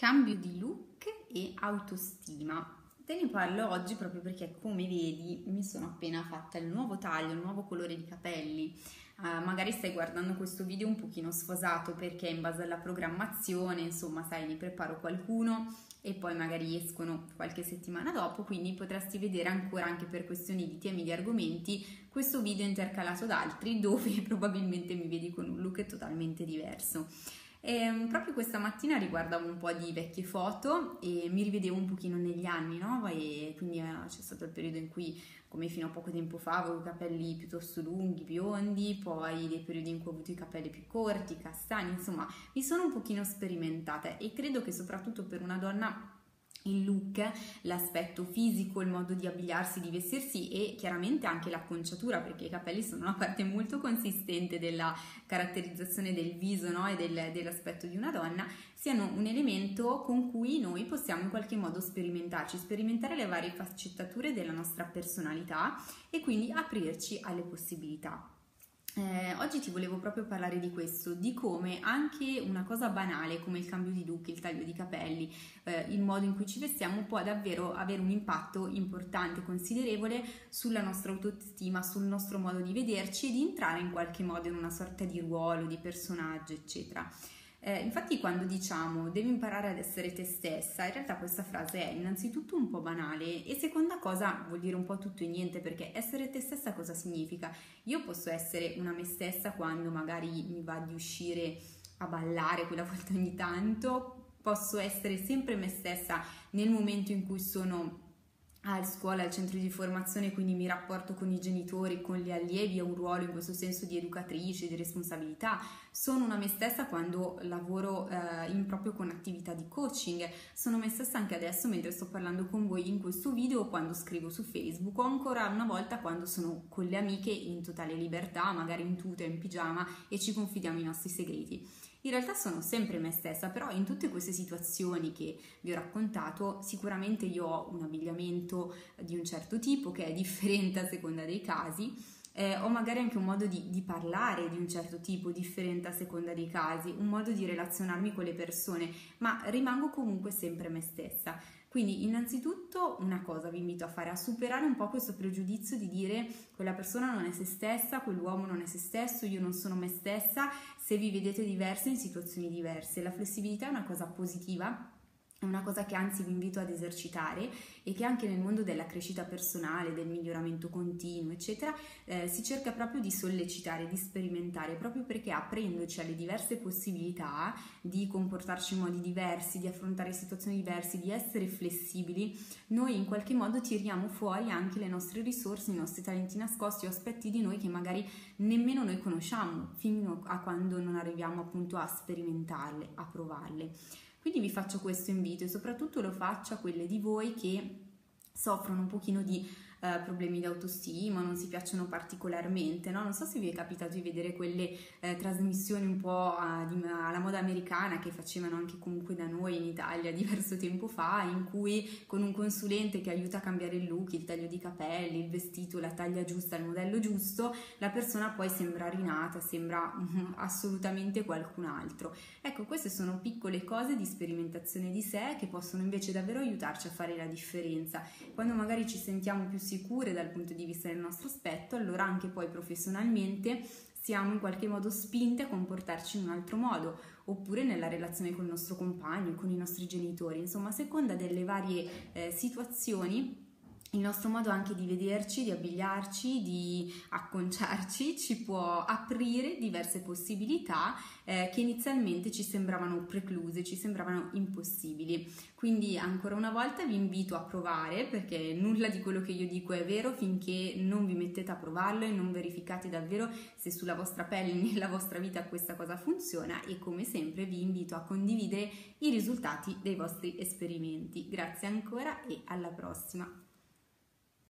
Cambio di look e autostima. Te ne parlo oggi proprio perché come vedi mi sono appena fatta il nuovo taglio, il nuovo colore di capelli. Uh, magari stai guardando questo video un pochino sfasato perché in base alla programmazione, insomma, sai, ne preparo qualcuno e poi magari escono qualche settimana dopo, quindi potresti vedere ancora anche per questioni di temi di argomenti questo video intercalato da altri dove probabilmente mi vedi con un look totalmente diverso. E, ehm, proprio questa mattina riguardavo un po' di vecchie foto e mi rivedevo un pochino negli anni, no? E quindi eh, c'è stato il periodo in cui, come fino a poco tempo fa, avevo i capelli piuttosto lunghi, biondi, poi dei periodi in cui ho avuto i capelli più corti, castani, insomma, mi sono un pochino sperimentata e credo che soprattutto per una donna il look, l'aspetto fisico, il modo di abbigliarsi, di vestirsi e chiaramente anche l'acconciatura perché i capelli sono una parte molto consistente della caratterizzazione del viso no? e del, dell'aspetto di una donna, siano un elemento con cui noi possiamo in qualche modo sperimentarci, sperimentare le varie faccettature della nostra personalità e quindi aprirci alle possibilità. Eh, oggi ti volevo proprio parlare di questo, di come anche una cosa banale come il cambio di look, il taglio di capelli, eh, il modo in cui ci vestiamo può davvero avere un impatto importante, considerevole sulla nostra autostima, sul nostro modo di vederci e di entrare in qualche modo in una sorta di ruolo, di personaggio, eccetera. Eh, infatti quando diciamo devi imparare ad essere te stessa, in realtà questa frase è innanzitutto un po' banale e seconda cosa vuol dire un po' tutto e niente perché essere te stessa cosa significa? Io posso essere una me stessa quando magari mi va di uscire a ballare quella volta ogni tanto, posso essere sempre me stessa nel momento in cui sono a scuola, al centro di formazione, quindi mi rapporto con i genitori, con gli allievi, ho un ruolo in questo senso di educatrice, di responsabilità. Sono una me stessa quando lavoro eh, in proprio con attività di coaching, sono me stessa anche adesso mentre sto parlando con voi in questo video, quando scrivo su Facebook o ancora una volta quando sono con le amiche in totale libertà, magari in tuta, in pigiama e ci confidiamo i nostri segreti. In realtà sono sempre me stessa, però in tutte queste situazioni che vi ho raccontato, sicuramente io ho un abbigliamento di un certo tipo che è differente a seconda dei casi. Eh, ho magari anche un modo di, di, parlare di un certo tipo, differente a seconda dei casi, un modo di relazionarmi con le persone, ma rimango comunque sempre me stessa. Quindi innanzitutto una cosa vi invito a fare, a superare un po' questo pregiudizio di dire quella persona non è se stessa, quell'uomo non è se stesso, io non sono me stessa, se vi vedete diverse in situazioni diverse. La flessibilità è una cosa positiva è una cosa che anzi vi invito ad esercitare e che anche nel mondo della crescita personale, del miglioramento continuo, eccetera, eh, si cerca proprio di sollecitare, di sperimentare, proprio perché aprendoci alle diverse possibilità di comportarci in modi diversi, di affrontare situazioni diverse, di essere flessibili, noi in qualche modo tiriamo fuori anche le nostre risorse, i nostri talenti nascosti o aspetti di noi che magari nemmeno noi conosciamo fino a quando non arriviamo appunto a sperimentarle, a provarle. Quindi vi faccio questo invito e soprattutto lo faccio a quelle di voi che soffrono un pochino di eh, problemi di autostima, non si piacciono particolarmente, no? Non so se vi è capitato di vedere quelle eh, trasmissioni un po' a, di, alla moda americana che facevano anche comunque da noi in Italia diverso tempo fa, in cui con un consulente che aiuta a cambiare il look, il taglio di capelli, il vestito, la taglia giusta, il modello giusto, la persona poi sembra rinata, sembra mm, assolutamente qualcun altro. Ecco, queste sono piccole cose di sperimentazione di sé che possono invece davvero aiutarci a fare la differenza. Quando magari ci sentiamo più sicure dal punto di vista del nostro aspetto, allora anche poi professionalmente siamo in qualche modo spinte a comportarci in un altro modo, oppure nella relazione con il nostro compagno, con i nostri genitori, insomma a seconda delle varie eh, situazioni il nostro modo anche di vederci, di abbigliarci, di acconciarci ci può aprire diverse possibilità eh, che inizialmente ci sembravano precluse, ci sembravano impossibili. Quindi ancora una volta vi invito a provare perché nulla di quello che io dico è vero finché non vi mettete a provarlo e non verificate davvero se sulla vostra pelle, nella vostra vita questa cosa funziona e come sempre vi invito a condividere i risultati dei vostri esperimenti. Grazie ancora e alla prossima!